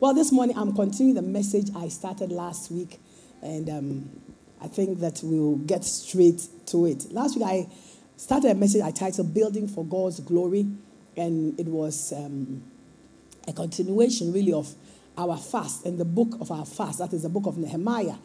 Well, this morning I'm continuing the message I started last week, and um, I think that we'll get straight to it. Last week I started a message I titled Building for God's Glory, and it was um, a continuation really of our fast and the book of our fast. That is the book of Nehemiah,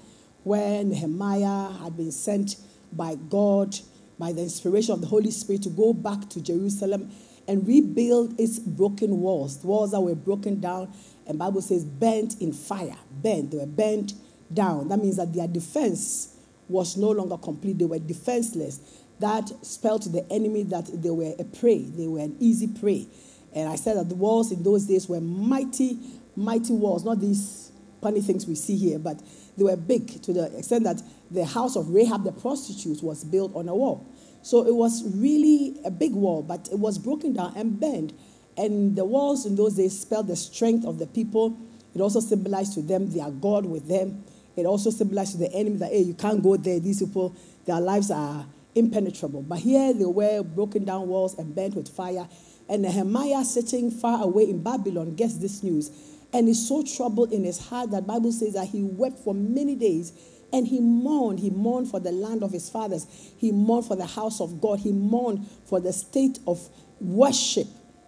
where Nehemiah had been sent by God, by the inspiration of the Holy Spirit, to go back to Jerusalem and rebuild its broken walls, walls that were broken down, and Bible says burnt in fire, burnt, they were burnt down. That means that their defense was no longer complete. They were defenseless. That spelled to the enemy that they were a prey, they were an easy prey. And I said that the walls in those days were mighty, mighty walls, not these funny things we see here, but they were big to the extent that the house of Rahab the prostitute was built on a wall. So it was really a big wall, but it was broken down and bent. And the walls in those days spelled the strength of the people. It also symbolized to them their God with them. It also symbolized to the enemy that, hey, you can't go there. These people, their lives are impenetrable. But here they were broken down walls and burnt with fire. And Nehemiah, sitting far away in Babylon, gets this news. And is so troubled in his heart that Bible says that he wept for many days and he mourned. He mourned for the land of his fathers. He mourned for the house of God. He mourned for the state of worship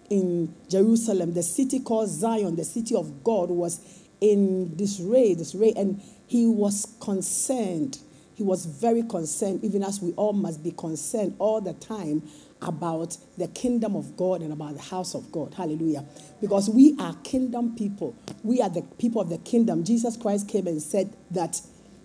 in Jerusalem. The city called Zion, the city of God, was in disarray, disarray. And he was concerned. He was very concerned, even as we all must be concerned all the time about the kingdom of God and about the house of God. Hallelujah. Because we are kingdom people. We are the people of the kingdom. Jesus Christ came and said that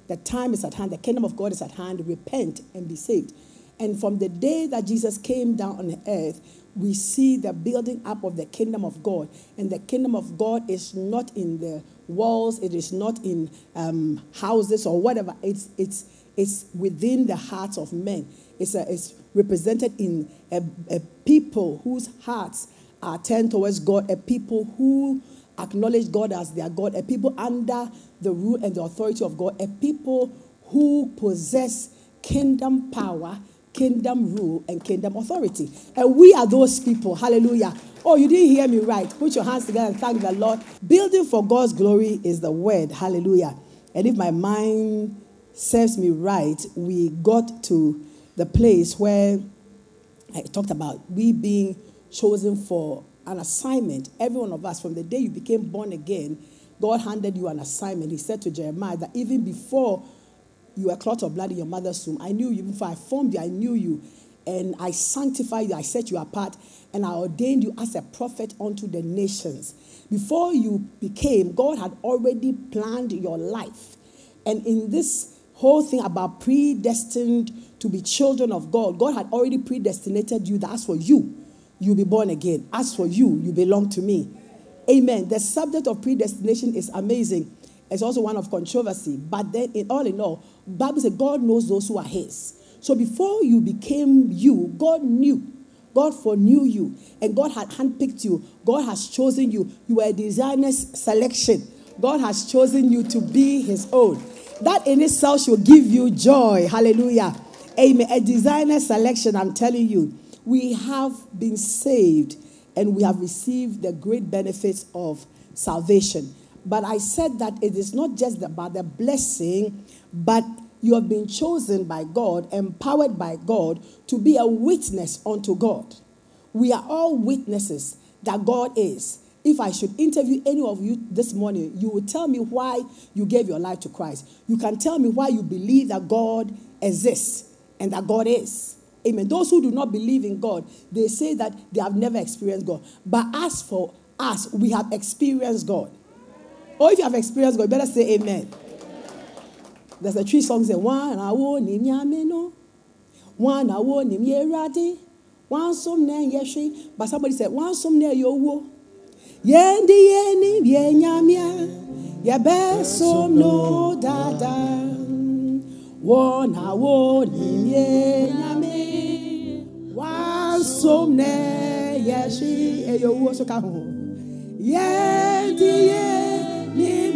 the time is at hand. The kingdom of God is at hand. Repent and be saved. And from the day that Jesus came down on earth, we see the building up of the kingdom of God. And the kingdom of God is not in the walls, it is not in um, houses or whatever. It's, it's, it's within the hearts of men. It's, a, it's represented in a, a people whose hearts are turned towards God, a people who acknowledge God as their God, a people under the rule and the authority of God, a people who possess kingdom power, kingdom rule, and kingdom authority. And we are those people. Hallelujah. Oh, you didn't hear me right. Put your hands together and thank the Lord. Building for God's glory is the word. Hallelujah. And if my mind serves me right, we got to the place where I talked about we being chosen for an assignment. Every one of us, from the day you became born again, God handed you an assignment. He said to Jeremiah that even before you were clot of blood in your mother's womb, I knew you. Before I formed you, I knew you. And I sanctified you, I set you apart, and I ordained you as a prophet unto the nations. Before you became, God had already planned your life. And in this whole thing about predestined to be children of God, God had already predestinated you. That's for you. You'll be born again. As for you, you belong to me. Amen. The subject of predestination is amazing. It's also one of controversy. But then, in all in all, Bible says God knows those who are His. So before you became you, God knew. God foreknew you, and God had handpicked you. God has chosen you. You were a designer's selection. God has chosen you to be His own. That in itself should give you joy. Hallelujah. Amen. A designer selection, I'm telling you. We have been saved and we have received the great benefits of salvation. But I said that it is not just about the blessing, but you have been chosen by God, empowered by God to be a witness unto God. We are all witnesses that God is. If I should interview any of you this morning, you will tell me why you gave your life to Christ. You can tell me why you believe that God exists and that God is. Amen. Those who do not believe in God, they say that they have never experienced God. But as for us, we have experienced God. Or if you have experienced God, better say amen. There's a tree song saying, One awo nim yameno, one awo nim yeradi, one som ne yeshi. But somebody said, One som ne yowo. Yendi yeni yenyamia. Ah. Yabesom no dada. Wona woni yenyame. Wansom ne yeshi. Eyo wo so ka ho. Yendi yeni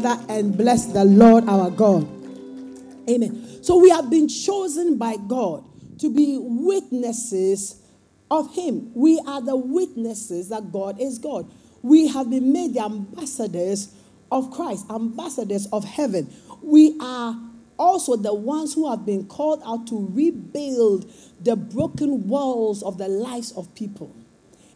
together and bless the lord our god Amen. So we have been chosen by God to be witnesses of Him. We are the witnesses that God is God. We have been made the ambassadors of Christ, ambassadors of heaven. We are also the ones who have been called out to rebuild the broken walls of the lives of people.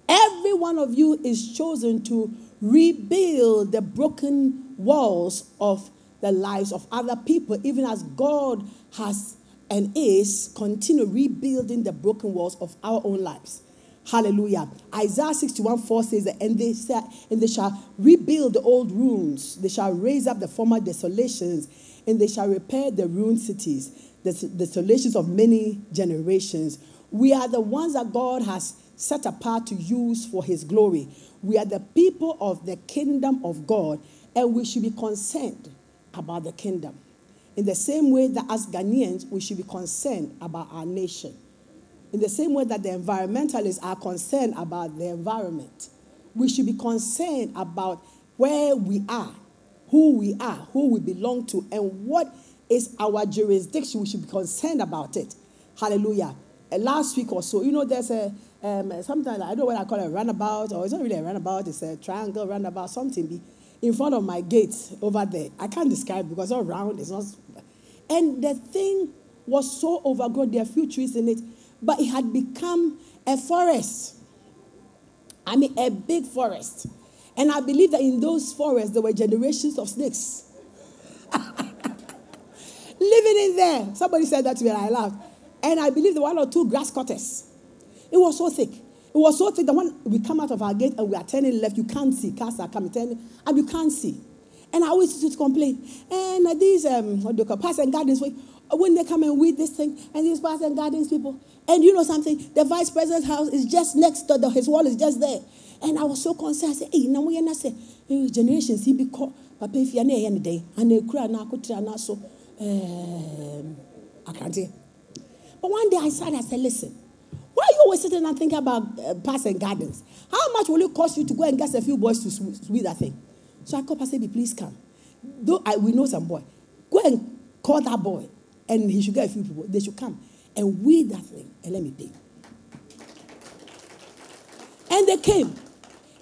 Every one of you is chosen to rebuild the broken walls of the lives of other people, even as God has and is continue rebuilding the broken walls of our own lives. Hallelujah. Isaiah 61 4 says that, and they, sa- and they shall rebuild the old ruins, they shall raise up the former desolations, and they shall repair the ruined cities, the desolations of many generations. We are the ones that God has set apart to use for his glory. We are the people of the kingdom of God, and we should be concerned about the kingdom. In the same way that as Ghanaians, we should be concerned about our nation. In the same way that the environmentalists are concerned about the environment, we should be concerned about where we are, who we are, who we belong to, and what is our jurisdiction. We should be concerned about it. Hallelujah. Last week or so, you know, there's a um, sometimes I don't know what I call it, a runabout, or it's not really a runabout, it's a triangle runabout, something be in front of my gate over there. I can't describe because not round, it's not. And the thing was so overgrown, there are few trees in it, but it had become a forest. I mean, a big forest. And I believe that in those forests, there were generations of snakes living in there. Somebody said that to me, and I laughed. And I believe there were one or two grass cutters. It was so thick. It was so thick that when we come out of our gate and we are turning left, you can't see. Cars are coming, turning, and you can't see. And I always used to complain. And these, um, what do you call, and gardens, when they come and weed this thing, and these parks and gardens people, and you know something, the vice president's house is just next to the, his wall is just there. And I was so concerned. I said, hey, now we are not say, generations, he be called, Papa, if you're near any day, and they cry now, could try now, so, um, I can't hear. But one day I said, I said, listen, are you always sitting and thinking about uh, parks and gardens? How much will it cost you to go and get a few boys to sw- sweep that thing? So I called Pastor B, please come. Though I, we know some boy. Go and call that boy, and he should get a few people. They should come and weed that thing, and let me pay. And they came,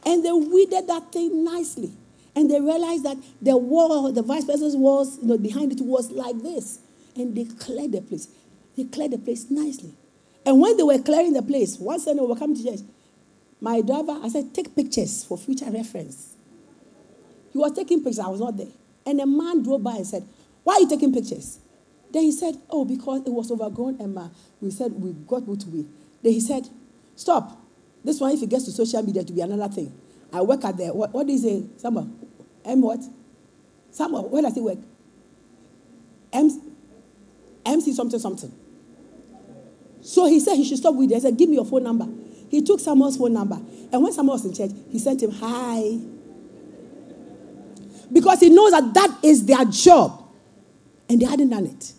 and they weeded that thing nicely. And they realized that the wall, the vice president's walls, you know, behind it was like this. And they cleared the place. They cleared the place nicely. And when they were clearing the place, one Sunday we were coming to church, my driver, I said, take pictures for future reference. He was taking pictures, I was not there. And a man drove by and said, Why are you taking pictures? Then he said, Oh, because it was overgrown, and we said we got what we. Then he said, Stop. This one, if it gets to social media, to be another thing. I work at the, what, what do you say? M what? Summer, where does he work? M, MC something something. So he said he should stop with it. I said, Give me your phone number. He took Samuel's phone number. And when Samuel was in church, he sent him, Hi. Because he knows that that is their job. And they hadn't done it.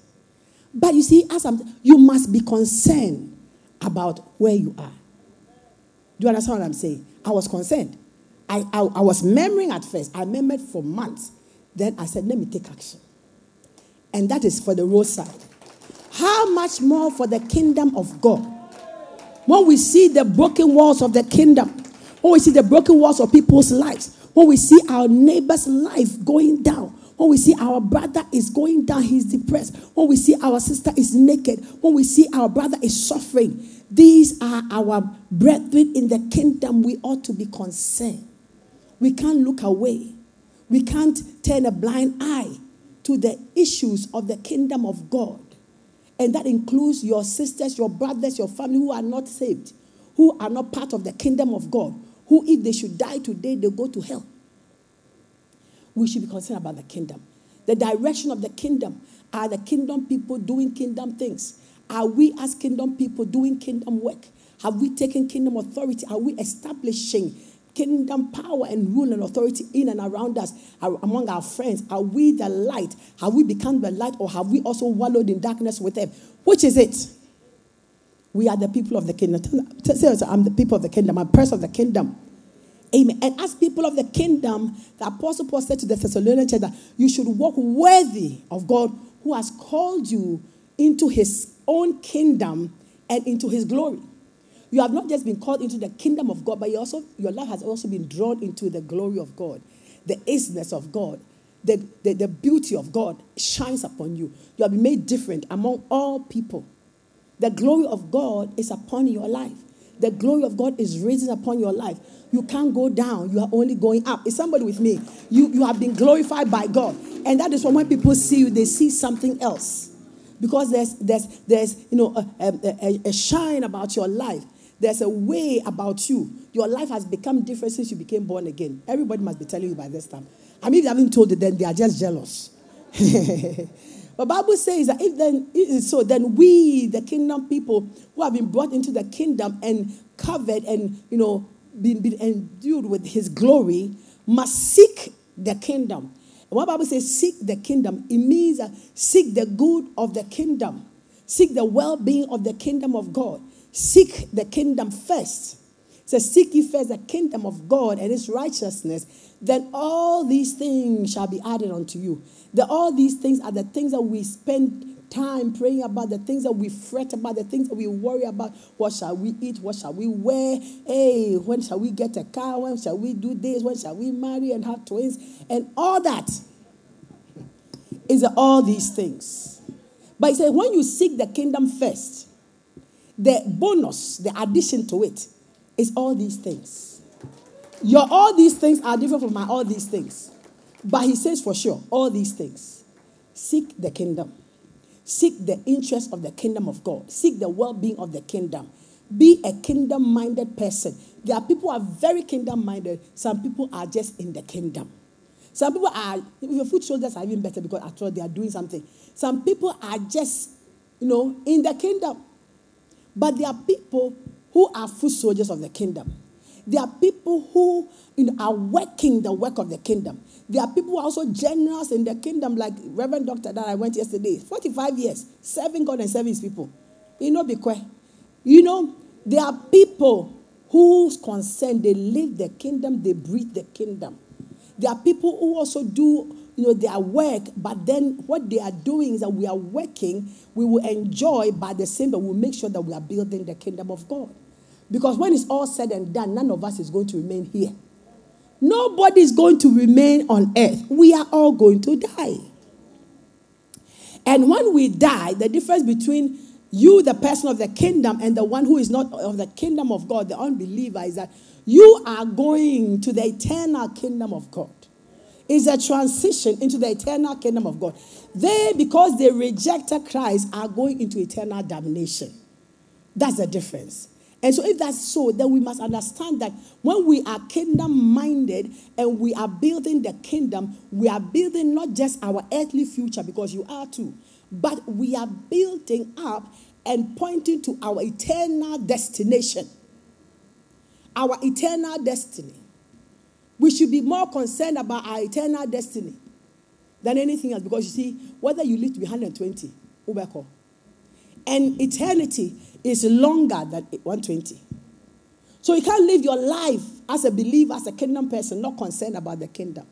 But you see, as I'm, you must be concerned about where you are. Do you understand what I'm saying? I was concerned. I, I, I was murmuring at first. I murmured for months. Then I said, let me take action. And that is for the roadside. How much more for the kingdom of God? When we see the broken walls of the kingdom, when we see the broken walls of people's lives, when we see our neighbor's life going down, when we see our brother is going down, he's depressed. When we see our sister is naked, when we see our brother is suffering, these are our brethren in the kingdom. We ought to be concerned. We can't look away. We can't turn a blind eye to the issues of the kingdom of God. And that includes your sisters, your brothers, your family who are not saved, who are not part of the kingdom of God, who, if they should die today, they go to hell. We should be concerned about the kingdom. The direction of the kingdom. Are the kingdom people doing kingdom things? Are we, as kingdom people, doing kingdom work? Have we taken kingdom authority? Are we establishing kingdom power and rule and authority in and around us, among our friends? Are we the light? Have we become the light or have we also wallowed in darkness with them? Which is it? We are the people of the kingdom. Say, I'm the people of the kingdom. I'm person of the kingdom. Amen. And as people of the kingdom, the Apostle Paul said to the Thessalonians that you should walk worthy of God who has called you into his own kingdom and into his glory. You have not just been called into the kingdom of God, but you also, your life has also been drawn into the glory of God, the isness of God, the, the, the beauty of God shines upon you. You have been made different among all people. The glory of God is upon your life. The glory of God is risen upon your life. You can't go down, you are only going up. Is somebody with me? You, you have been glorified by God. And that is why when people see you, they see something else. Because there's, there's, there's you know, a, a, a shine about your life. There's a way about you. Your life has become different since you became born again. Everybody must be telling you by this time. I mean, if they haven't told you, then they are just jealous. but Bible says that if then it so, then we, the kingdom people who have been brought into the kingdom and covered and you know been, been endued with his glory, must seek the kingdom. And when Bible says seek the kingdom, it means uh, seek the good of the kingdom, seek the well-being of the kingdom of God. Seek the kingdom first. It says, Seek ye first the kingdom of God and his righteousness, then all these things shall be added unto you. The, all these things are the things that we spend time praying about, the things that we fret about, the things that we worry about. What shall we eat? What shall we wear? Hey, when shall we get a car? When shall we do this? When shall we marry and have twins? And all that is all these things. But he said, when you seek the kingdom first, the bonus, the addition to it, is all these things. Your all these things are different from my all these things. But he says for sure, all these things. Seek the kingdom. Seek the interest of the kingdom of God. Seek the well being of the kingdom. Be a kingdom minded person. There are people who are very kingdom minded. Some people are just in the kingdom. Some people are, your foot soldiers are even better because after all, they are doing something. Some people are just, you know, in the kingdom. But there are people who are foot soldiers of the kingdom. There are people who you know, are working the work of the kingdom. There are people who are also generous in the kingdom, like Reverend Doctor that I went yesterday. 45 years, serving God and serving his people. You know, because you know, there are people whose concern, they live the kingdom, they breathe the kingdom. There are people who also do you know, their work, but then what they are doing is that we are working, we will enjoy by the same, but we'll make sure that we are building the kingdom of God. Because when it's all said and done, none of us is going to remain here. Nobody is going to remain on earth. We are all going to die. And when we die, the difference between you, the person of the kingdom, and the one who is not of the kingdom of God, the unbeliever, is that you are going to the eternal kingdom of God is a transition into the eternal kingdom of God. They, because they rejected Christ, are going into eternal damnation. That's the difference. And so, if that's so, then we must understand that when we are kingdom minded and we are building the kingdom, we are building not just our earthly future, because you are too, but we are building up and pointing to our eternal destination. Our eternal destiny. We should be more concerned about our eternal destiny than anything else because you see, whether you live to be 120, Ubeko, and eternity is longer than 120. So you can't live your life as a believer, as a kingdom person, not concerned about the kingdom.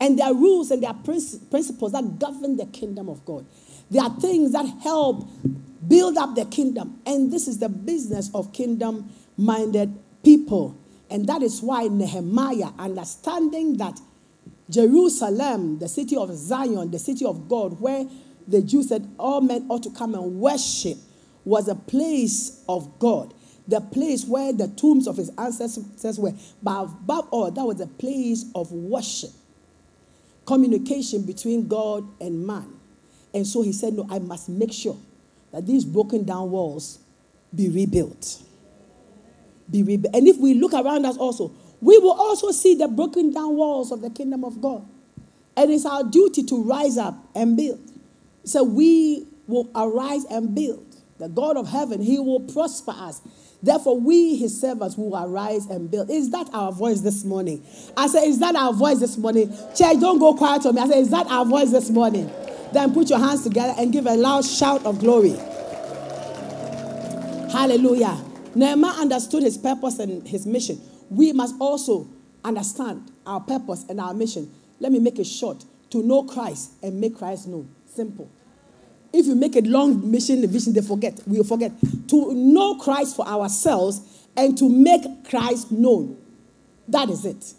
And there are rules and there are principles that govern the kingdom of God. There are things that help build up the kingdom. And this is the business of kingdom minded people. And that is why Nehemiah, understanding that Jerusalem, the city of Zion, the city of God, where the Jews said all men ought to come and worship, was a place of God, the place where the tombs of his ancestors were. But above all, that was a place of worship, communication between God and man. And so he said, No, I must make sure that these broken down walls be rebuilt. Be rebuilt. And if we look around us also, we will also see the broken down walls of the kingdom of God. And it's our duty to rise up and build. So we will arise and build. The God of heaven, He will prosper us. Therefore, we, His servants, will arise and build. Is that our voice this morning? I say, Is that our voice this morning? Church, don't go quiet on me. I say, Is that our voice this morning? Then put your hands together and give a loud shout of glory. Hallelujah. Nehemiah understood his purpose and his mission. We must also understand our purpose and our mission. Let me make it short to know Christ and make Christ known. Simple. If you make a long mission, the vision, they forget. We'll forget. To know Christ for ourselves and to make Christ known. That is it.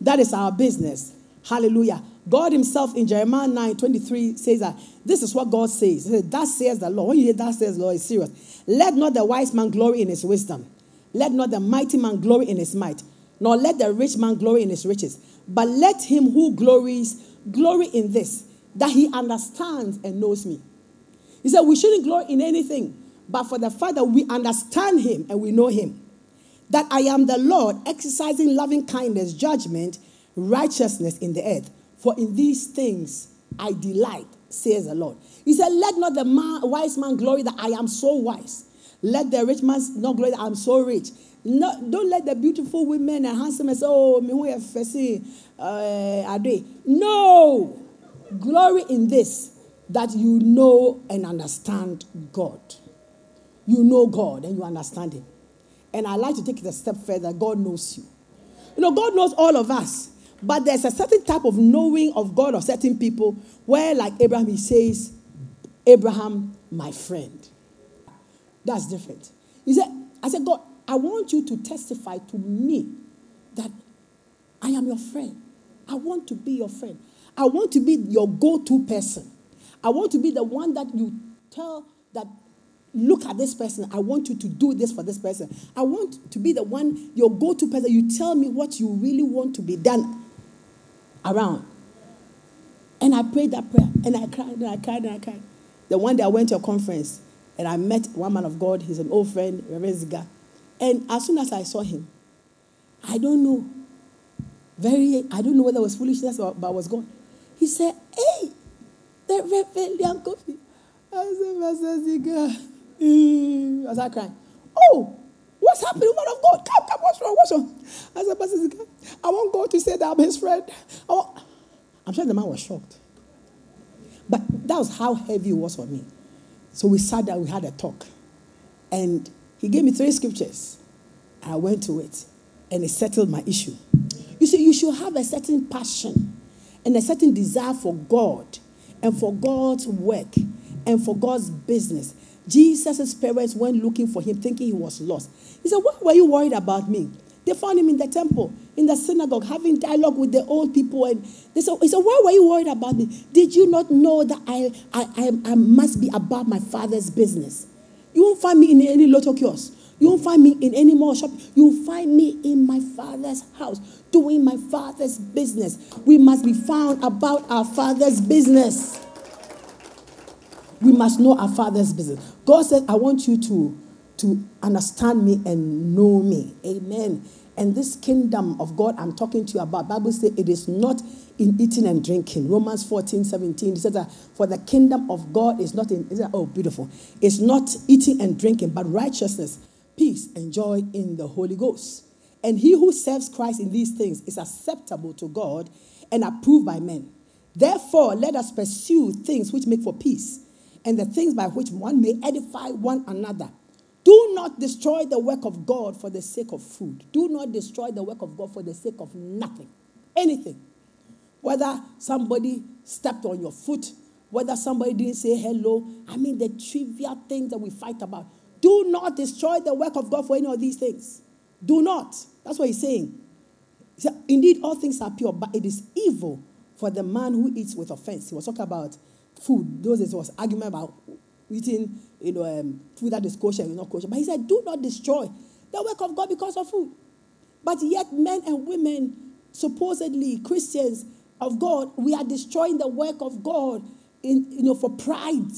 That is our business. Hallelujah. God Himself in Jeremiah 9 23 says that this is what God says. He That says the Lord. When you hear that says the Lord, it's serious. Let not the wise man glory in his wisdom, let not the mighty man glory in his might, nor let the rich man glory in his riches, but let him who glories glory in this that he understands and knows me. He said, We shouldn't glory in anything, but for the fact that we understand him and we know him. That I am the Lord, exercising loving kindness, judgment, righteousness in the earth. For in these things I delight, says the Lord. He said, Let not the man, wise man glory that I am so wise. Let the rich man not glory that I'm so rich. Don't let the beautiful women and handsome men say, Oh, me who have uh, No. Glory in this that you know and understand God. You know God and you understand Him. And I like to take it a step further. God knows you. You know, God knows all of us, but there's a certain type of knowing of God of certain people where, like Abraham, he says, Abraham, my friend. That's different. He said, I said, God, I want you to testify to me that I am your friend. I want to be your friend. I want to be your go to person. I want to be the one that you tell that, look at this person. I want you to do this for this person. I want to be the one, your go to person. You tell me what you really want to be done around. And I prayed that prayer and I cried and I cried and I cried. The one day I went to a conference and I met one man of God. He's an old friend, Reverend Ziga. And as soon as I saw him, I don't know, very, I don't know whether it was foolishness or but I was gone. He said, Hey, the Reverend Leanne Kofi. I said, Pastor Ziga. I was crying. Oh, what's happening, man of God? Come, come, what's wrong? What's wrong? I said, Pastor I want God to say that I'm his friend. I'm sure the man was shocked. But that was how heavy it was for me. So we sat down, we had a talk. And he gave me three scriptures. And I went to it, and it settled my issue. You see, you should have a certain passion and a certain desire for God and for God's work and for God's business. Jesus' parents went looking for him, thinking he was lost. He said, Why were you worried about me? They found him in the temple, in the synagogue, having dialogue with the old people. And they said, he said, Why were you worried about me? Did you not know that I, I, I, I must be about my father's business? You won't find me in any lotto kiosk. You won't find me in any more shop. You'll find me in my father's house, doing my father's business. We must be found about our father's business. We must know our father's business. God said, I want you to, to understand me and know me. Amen. And this kingdom of God I'm talking to you about, Bible says it is not in eating and drinking. Romans 14, 17, it says that for the kingdom of God is not in, is that, oh, beautiful. It's not eating and drinking, but righteousness, peace, and joy in the Holy Ghost. And he who serves Christ in these things is acceptable to God and approved by men. Therefore, let us pursue things which make for peace and the things by which one may edify one another. Do not destroy the work of God for the sake of food. Do not destroy the work of God for the sake of nothing, anything. Whether somebody stepped on your foot, whether somebody didn't say hello. I mean, the trivial things that we fight about. Do not destroy the work of God for any of these things. Do not. That's what he's saying. He said, Indeed, all things are pure, but it is evil for the man who eats with offense. He was talking about food. Those days was argument about eating, you know, um, food that is kosher and not kosher. But he said, do not destroy the work of God because of food. But yet, men and women, supposedly Christians of God, we are destroying the work of God in, you know, for pride,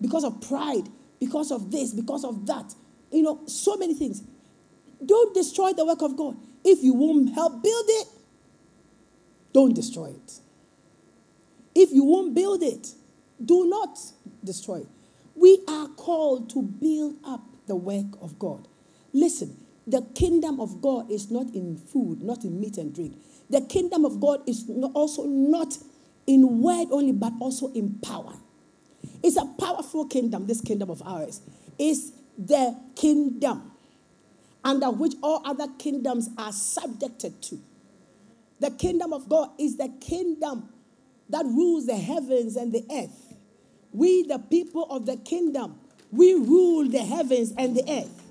because of pride, because of this, because of that. You know, so many things. Don't destroy the work of God. If you won't help build it, don't destroy it. If you won't build it, do not destroy. We are called to build up the work of God. Listen, the kingdom of God is not in food, not in meat and drink. The kingdom of God is also not in word only, but also in power. It's a powerful kingdom, this kingdom of ours. Is the kingdom under which all other kingdoms are subjected to. The kingdom of God is the kingdom that rules the heavens and the earth. We, the people of the kingdom, we rule the heavens and the earth.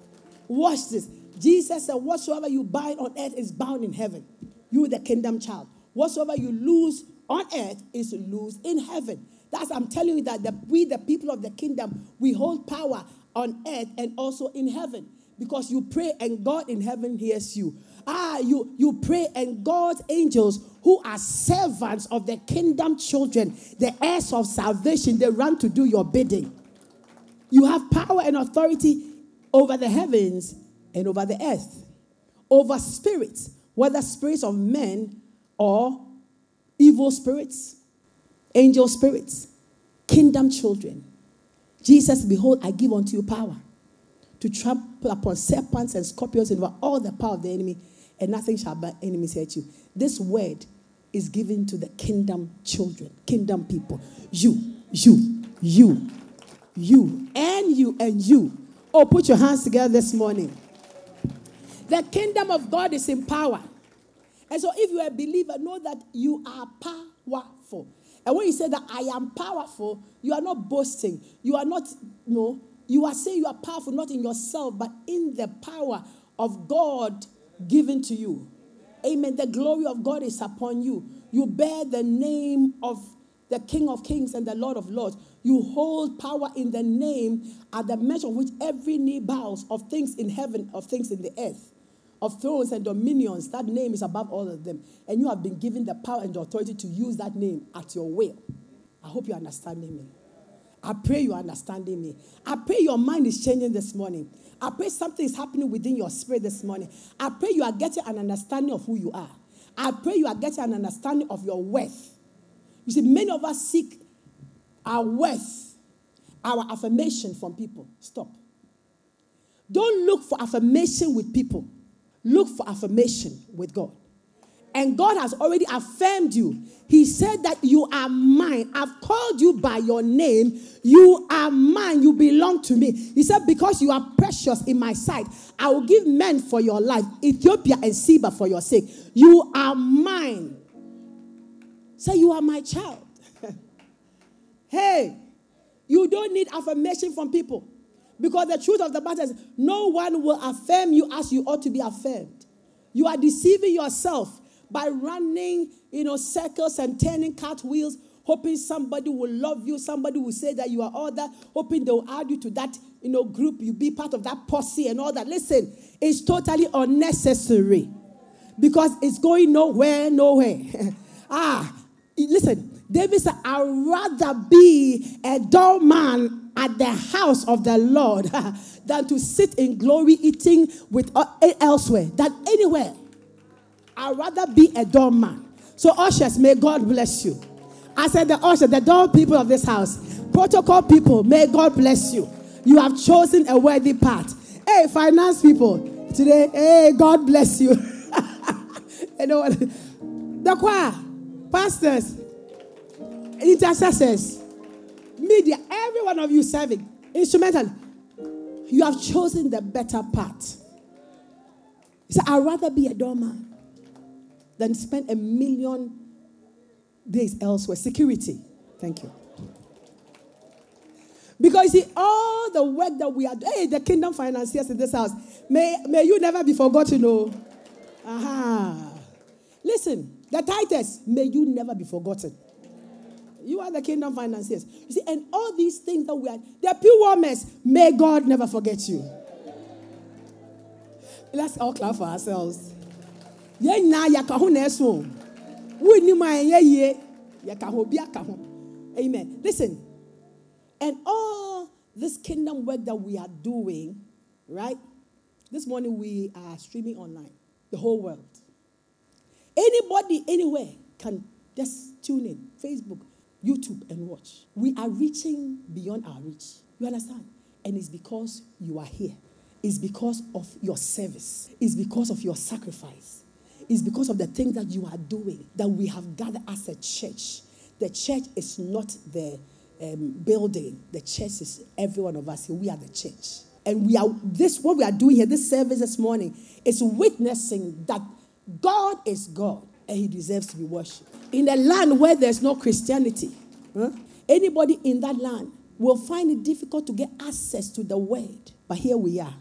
Watch this. Jesus said, Whatsoever you bind on earth is bound in heaven. You, the kingdom child. Whatsoever you lose on earth is loose in heaven. That's I'm telling you that the, we, the people of the kingdom, we hold power on earth and also in heaven. Because you pray and God in heaven hears you. Ah, you, you pray and God's angels who are servants of the kingdom children, the heirs of salvation, they run to do your bidding. You have power and authority over the heavens and over the earth, over spirits, whether spirits of men or evil spirits, angel spirits, kingdom children. Jesus, behold, I give unto you power to trample upon serpents and scorpions and over all the power of the enemy, and nothing shall by enemies hurt you. This word is given to the kingdom children, kingdom people. You, you, you, you, and you, and you. Oh, put your hands together this morning. The kingdom of God is in power. And so, if you are a believer, know that you are powerful. And when you say that I am powerful, you are not boasting. You are not, know, you are saying you are powerful not in yourself, but in the power of God given to you. Amen. The glory of God is upon you. You bear the name of the King of Kings and the Lord of Lords. You hold power in the name at the measure of which every knee bows of things in heaven, of things in the earth of thrones and dominions. That name is above all of them. And you have been given the power and the authority to use that name at your will. I hope you're understanding me. I pray you're understanding me. I pray your mind is changing this morning. I pray something is happening within your spirit this morning. I pray you are getting an understanding of who you are. I pray you are getting an understanding of your worth. You see, many of us seek our worth, our affirmation from people. Stop. Don't look for affirmation with people. Look for affirmation with God. And God has already affirmed you. He said that you are mine. I've called you by your name. You are mine. You belong to me. He said, Because you are precious in my sight, I will give men for your life, Ethiopia and Seba for your sake. You are mine. Say, You are my child. hey, you don't need affirmation from people. Because the truth of the matter is, no one will affirm you as you ought to be affirmed. You are deceiving yourself by running, you know, circles and turning cartwheels, hoping somebody will love you, somebody will say that you are all that, hoping they'll add you to that, you know, group, you be part of that posse and all that. Listen, it's totally unnecessary because it's going nowhere, nowhere. ah, listen, David said, I'd rather be a dull man at the house of the Lord than to sit in glory eating with uh, elsewhere, than anywhere. I'd rather be a dumb man. So, ushers, may God bless you. I said, the ushers, the dumb people of this house, protocol people, may God bless you. You have chosen a worthy path. Hey, finance people, today, hey, God bless you. you know what? The choir, pastors, intercessors, media, every one of you serving, instrumental. You have chosen the better part. Said, I'd rather be a doorman than spend a million days elsewhere. Security. Thank you. Because see, all the work that we are doing, hey, the kingdom financiers in this house, may, may you never be forgotten, oh. Aha. Listen, the titles, may you never be forgotten. You are the kingdom financiers. You see, and all these things that we are, the pew warmers, may God never forget you. Let's all clap for ourselves. Amen. Listen, and all this kingdom work that we are doing, right? This morning we are streaming online, the whole world. Anybody, anywhere can just tune in, Facebook, YouTube, and watch. We are reaching beyond our reach. You understand? And it's because you are here. It's because of your service. It's because of your sacrifice. It's because of the things that you are doing that we have gathered as a church. The church is not the um, building. The church is every one of us here. We are the church. And we are this what we are doing here, this service this morning, is witnessing that God is God and he deserves to be worshipped. In a land where there's no Christianity, huh, anybody in that land will find it difficult to get access to the word. But here we are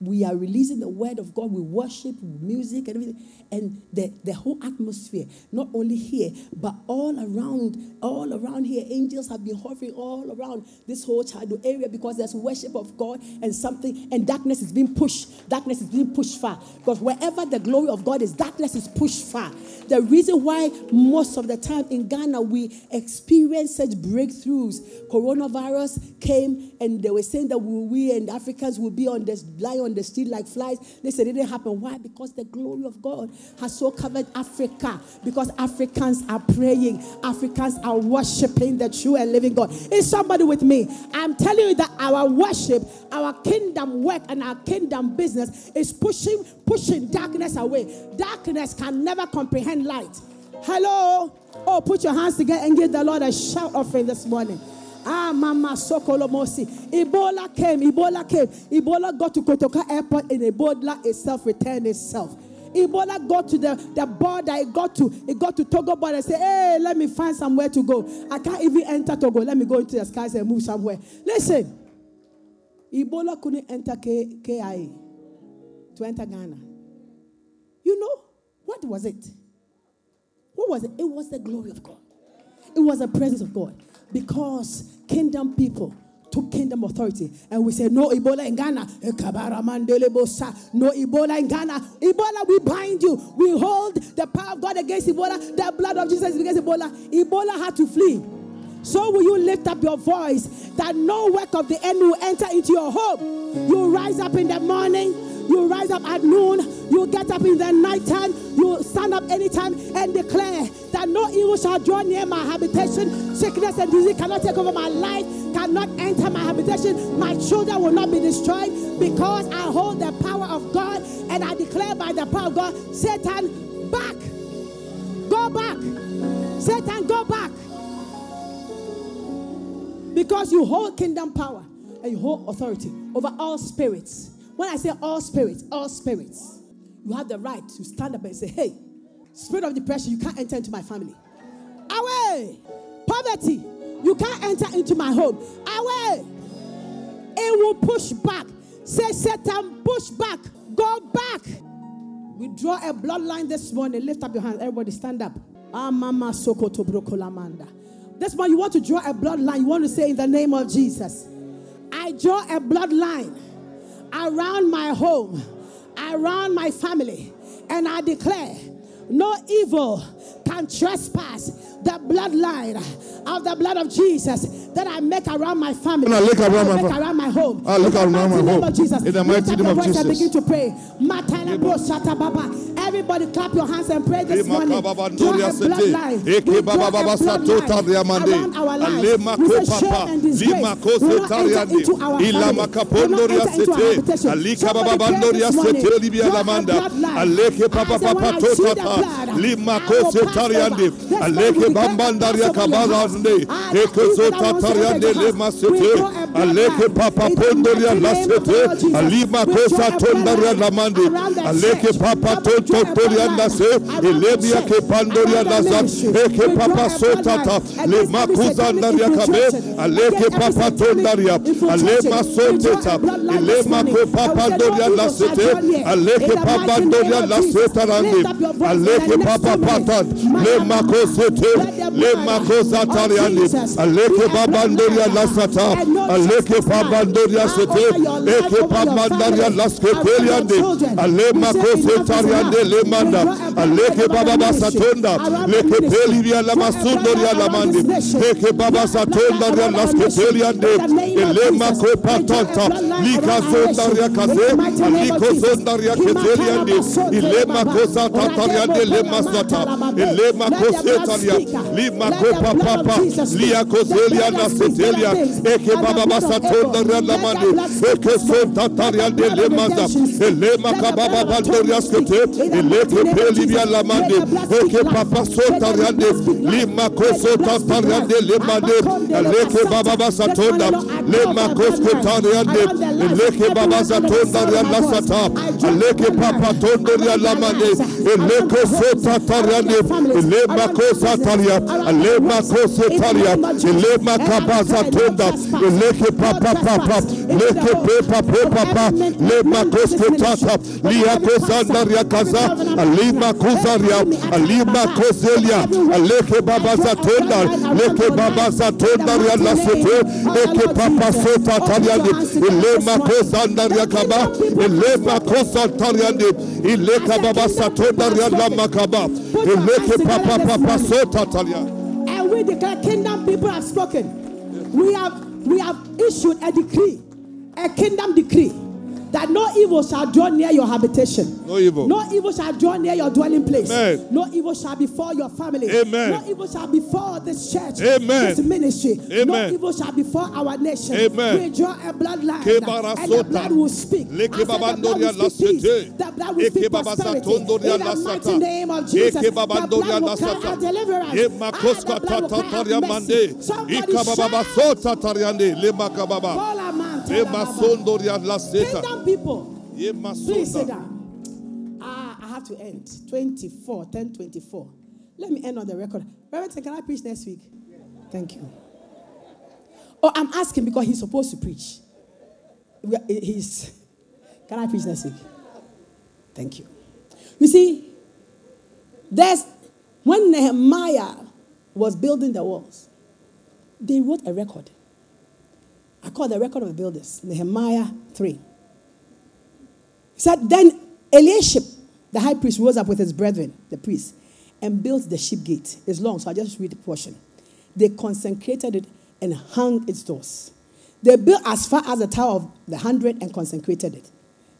we are releasing the word of God. We worship, music, and everything. And the, the whole atmosphere, not only here, but all around, all around here. Angels have been hovering all around this whole childhood area because there's worship of God and something, and darkness is being pushed. Darkness is being pushed far. Because wherever the glory of God is, darkness is pushed far. The reason why most of the time in Ghana we experience such breakthroughs, coronavirus came and they were saying that we, we and Africans will be on this lie on the street like flies. They said it didn't happen. Why? Because the glory of God has so covered Africa. Because Africans are praying, Africans are worshiping the true and living God. Is somebody with me? I'm telling you that our worship, our kingdom work, and our kingdom business is pushing, pushing darkness away. Darkness can never comprehend light. Hello? Oh, put your hands together and give the Lord a shout offering this morning. Ah, Mama Sokolomosi. Ebola came, Ebola came. Ebola got to Kotoka Airport and Ebola itself returned itself. Ebola got to the, the border, it got to it got to Togo border say, hey, let me find somewhere to go. I can't even enter Togo. Let me go into the skies and move somewhere. Listen, Ebola couldn't enter K- KIA to enter Ghana. You know, what was it? What was it? It was the glory of God. It was the presence of God. Because kingdom people took kingdom authority and we said, No Ebola in Ghana. Eh, no Ebola in Ghana. Ebola, we bind you. We hold the power of God against Ebola. The blood of Jesus against Ebola. Ebola had to flee. So will you lift up your voice that no work of the enemy will enter into your home. You rise up in the morning, you rise up at noon, you get up in the night time, you stand up anytime and declare that no evil shall draw near my habitation. Sickness and disease cannot take over my life, cannot enter my habitation. My children will not be destroyed because I hold the power of God and I declare by the power of God, Satan, back. Go back. Satan, go back. Because you hold kingdom power and you hold authority over all spirits. When I say all spirits, all spirits, you have the right to stand up and say, hey, spirit of depression, you can't enter into my family. Away! Poverty, you can't enter into my home. Away! It will push back. Say, Satan, push back. Go back. We draw a bloodline this morning. Lift up your hands. Everybody stand up. Ah, mama sokoto brokolamanda. This one, you want to draw a bloodline. You want to say, in the name of Jesus, I draw a bloodline around my home, around my family, and I declare no evil can trespass the bloodline of the blood of Jesus that I make around my family. I look around, I my, make around my home. I look In the around my mighty name home. of Jesus. In the mighty name of voice and Jesus. begin to pray. Matala bro shata baba. Everybody clap your hands and pray this morning. Draw a bloodline. We draw a bloodline around our lives. We say shame and disgrace will not enter into our family, will not enter into our habitation. Somebody pray this morning. sete libia Draw a bloodline. I say, when I see the blood, I will pass over. This Aleke one we bambandaria declare pass over your house. kabazande. Ah, Eke that evil that zota wants to tariande enter your lema house. We draw a bloodline. In the name of the Lord. Jesus. We draw a bloodline around church. Papa Come and draw a totorianda se. bloodline around the Elebia church, ke pandoria around the la ministry. sa. Eke papa sotata. Le makuzandaria satanic kabe. Aleke papa tondaria. infiltration. Alema We draw a soteta. bloodline Elema this morning. ko And we papa doria la evil shall sete. draw near. Aleke papa doria of la Jesus. setarande. Lift up your voice in Aleke papa patan. Le mako sete. Le mako of Aleke be a babandoria bloodline. la sata. And no Aleke babandoria line. sete. Over your life, Eke over your babandaria family, la around your skepeliande. children. Alema We ko say enough is setariande enough. le We manda. draw a bloodline Aleke baba the basatonda. ministry, around the Leke pelivia la Draw a masundoria bloodline la mandi. this nation. Eke baba satonda bloodline ria around la our nation. the name of Elema Jesus. ko patanta. Lika zonda nation. ria In the kaze. mighty name of Aliko Jesus. zonda ria keteliande. Ilema ko satatariande lema sata. Elema ko setalia. Lima ko papa. Lia ko zelia na setelia. Eke baba basatonda ria la mandi. Eke sonta tariande lemaza. Elema kababa bandoria skete. Eleke pelivia la mandi. Eke papa sota riande. Lima ko sota tariande lemande. Eleke baba basatonda. Lema ko sketa riande. Baba satonda ria la sata. Eleke papa tondo ria mande. Eleke sota tariande. Elema ko sataria. Elema ko setaria. Elema kabaza tonda. Eleke papa papa. Leke pepa pepa pa. Lema ko sketata. Lia ko zandaria kaza. Alima kuzaria. Alima kozelia. Baba. Leke baba sete. Eke papa sota tariande. Elema ko zandaria kaba. Elema ko santariande. Ileka baba makaba. Eleke papa papa sota. And we declare kingdom people have spoken. We have we have issued a decree, a kingdom decree. That no evil shall draw near your habitation. No evil. No evil shall draw near your dwelling place. Amen. No evil shall befall your family. Amen. No evil shall befall this church. Amen. This ministry. Amen. No evil shall befall our nation. Amen. We draw a bloodline. And the blood will speak. The blood will speak peace. The blood will speak prosperity. In the mighty name of Jesus. The blood will cry sata. out deliverance. Ye Ah, the blood will cry out mande. Somebody shout. Kingdom people, please sit down. Ah, I have to end. 24, 10 24. Let me end on the record. Reverend, can I preach next week? Thank you. Oh, I'm asking because he's supposed to preach. He's. Can I preach next week? Thank you. You see, there's when Nehemiah was building the walls, they wrote a record. I call the record of the builders, Nehemiah 3. He said, Then Eliashib, the high priest, rose up with his brethren, the priests, and built the sheep gate. It's long, so I just read the portion. They consecrated it and hung its doors. They built as far as the Tower of the Hundred and consecrated it.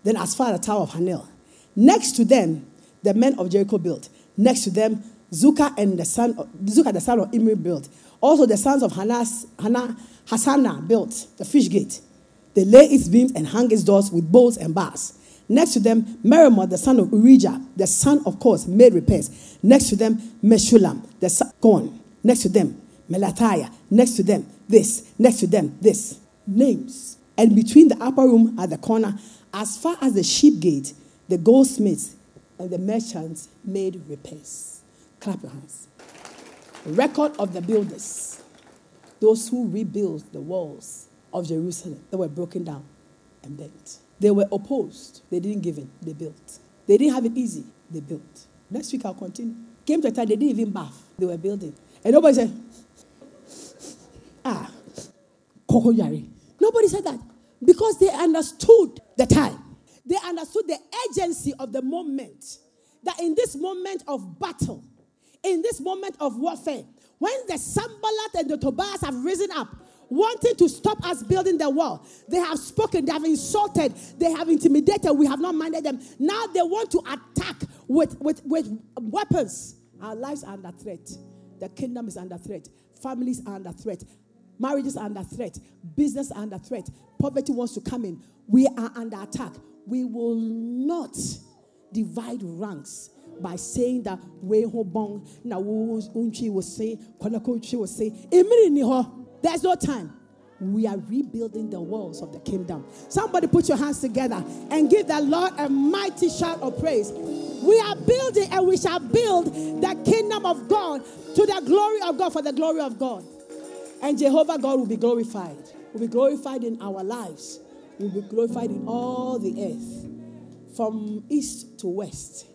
Then as far as the Tower of Hanel. Next to them, the men of Jericho built. Next to them, Zuka and the son of, Zuka the son of Imri built. Also the sons of Hanas, Hana, Hasana built the fish gate. They lay its beams and hung its doors with bolts and bars. Next to them, Meremoth, the son of Urijah, the son of Kos, made repairs. Next to them, Meshullam, the son. Next to them, Melatiah. Next to them, this. Next to them, this. Names. And between the upper room at the corner, as far as the sheep gate, the goldsmiths and the merchants made repairs. Clap your hands. Record of the builders, those who rebuilt the walls of Jerusalem that were broken down and bent. They were opposed. They didn't give in. They built. They didn't have it easy. They built. Next week I'll continue. Came to a time they didn't even bath. They were building. And nobody said, ah, Koko Yari. Nobody said that because they understood the time. They understood the urgency of the moment. That in this moment of battle, in this moment of warfare, when the Sanballat and the Tobias have risen up, wanting to stop us building the wall. They have spoken, they have insulted, they have intimidated, we have not minded them. Now they want to attack with, with, with weapons. Our lives are under threat. The kingdom is under threat. Families are under threat. Marriages are under threat. Business are under threat. Poverty wants to come in. We are under attack. We will not divide ranks by saying that we bong na unchi will say, konakochi will say, there's no time. We are rebuilding the walls of the kingdom. Somebody put your hands together and give the Lord a mighty shout of praise. We are building and we shall build the kingdom of God to the glory of God for the glory of God. And Jehovah God will be glorified. Will be glorified in our lives. Will be glorified in all the earth. From east to west,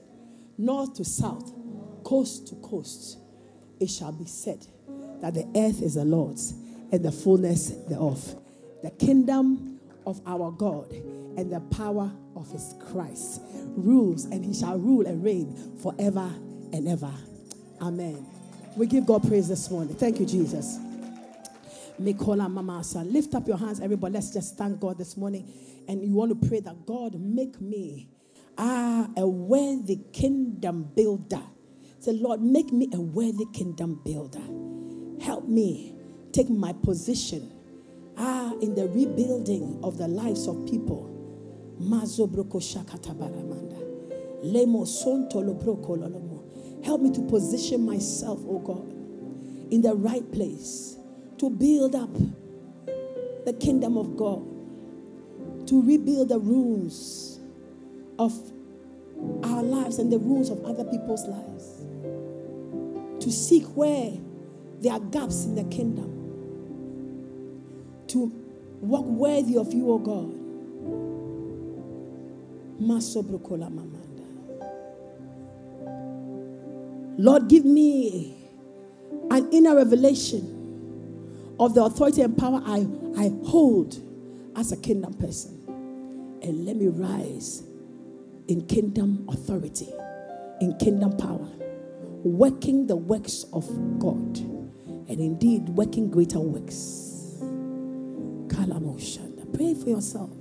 north to south, coast to coast, it shall be said that the earth is the Lord's and the fullness thereof. The kingdom of our God and the power of his Christ rules, and he shall rule and reign forever and ever. Amen. We give God praise this morning. Thank you, Jesus. Mikola Mamasa. Lift up your hands, everybody. Let's just thank God this morning. And you want to pray that God make me ah, a worthy kingdom builder. Say, Lord, make me a worthy kingdom builder. Help me take my position ah, in the rebuilding of the lives of people. Help me to position myself, oh God, in the right place to build up the kingdom of God, to rebuild the rules of our lives and the rules of other people's lives, to seek where there are gaps in the kingdom, to walk worthy of you, O God. Lord, give me an inner revelation of the authority and power I, I hold as a kingdom person. And let me rise in kingdom authority, in kingdom power, working the works of God, and indeed working greater works. Kalamoshanda. Pray for yourself.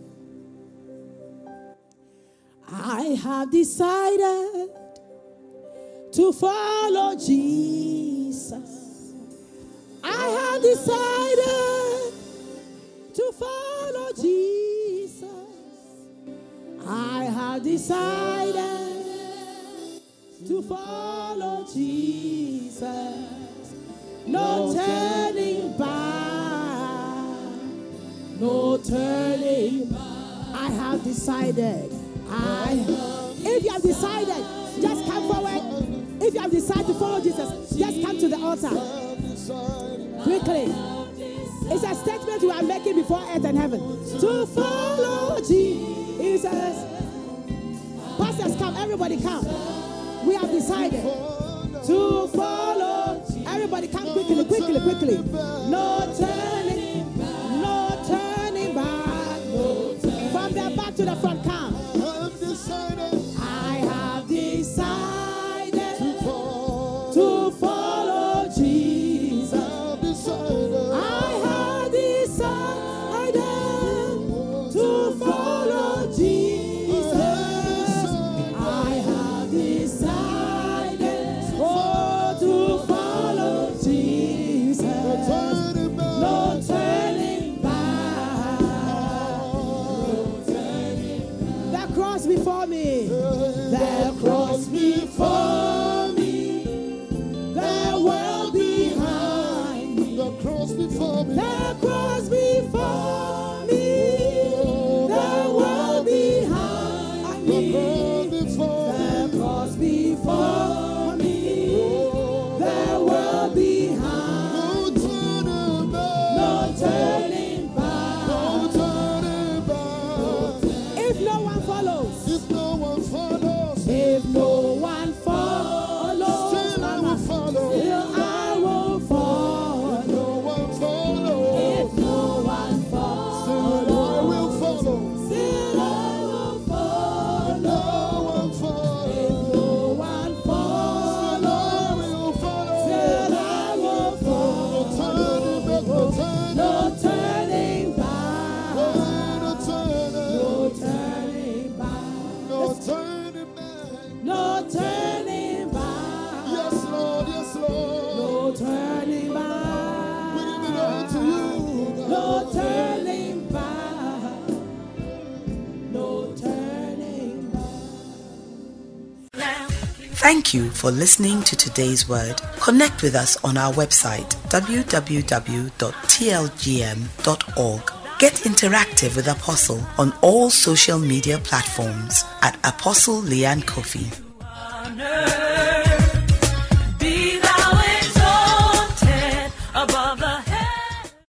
I have decided to follow Jesus. I have decided to follow have decided to follow Jesus. No turning back. No turning back. I have decided. I have. If you have decided, just come forward. If you have decided to follow Jesus, just come to the altar. Quickly. It's a statement you are making before earth and heaven. To follow Jesus. Pastors come, everybody come. We have decided to follow. Everybody come quickly, quickly, quickly. No turning, no turning back. From the back to the front, You for listening to today's word. Connect with us on our website www.tlgm.org. Get interactive with Apostle on all social media platforms at Apostle Leanne Kofi.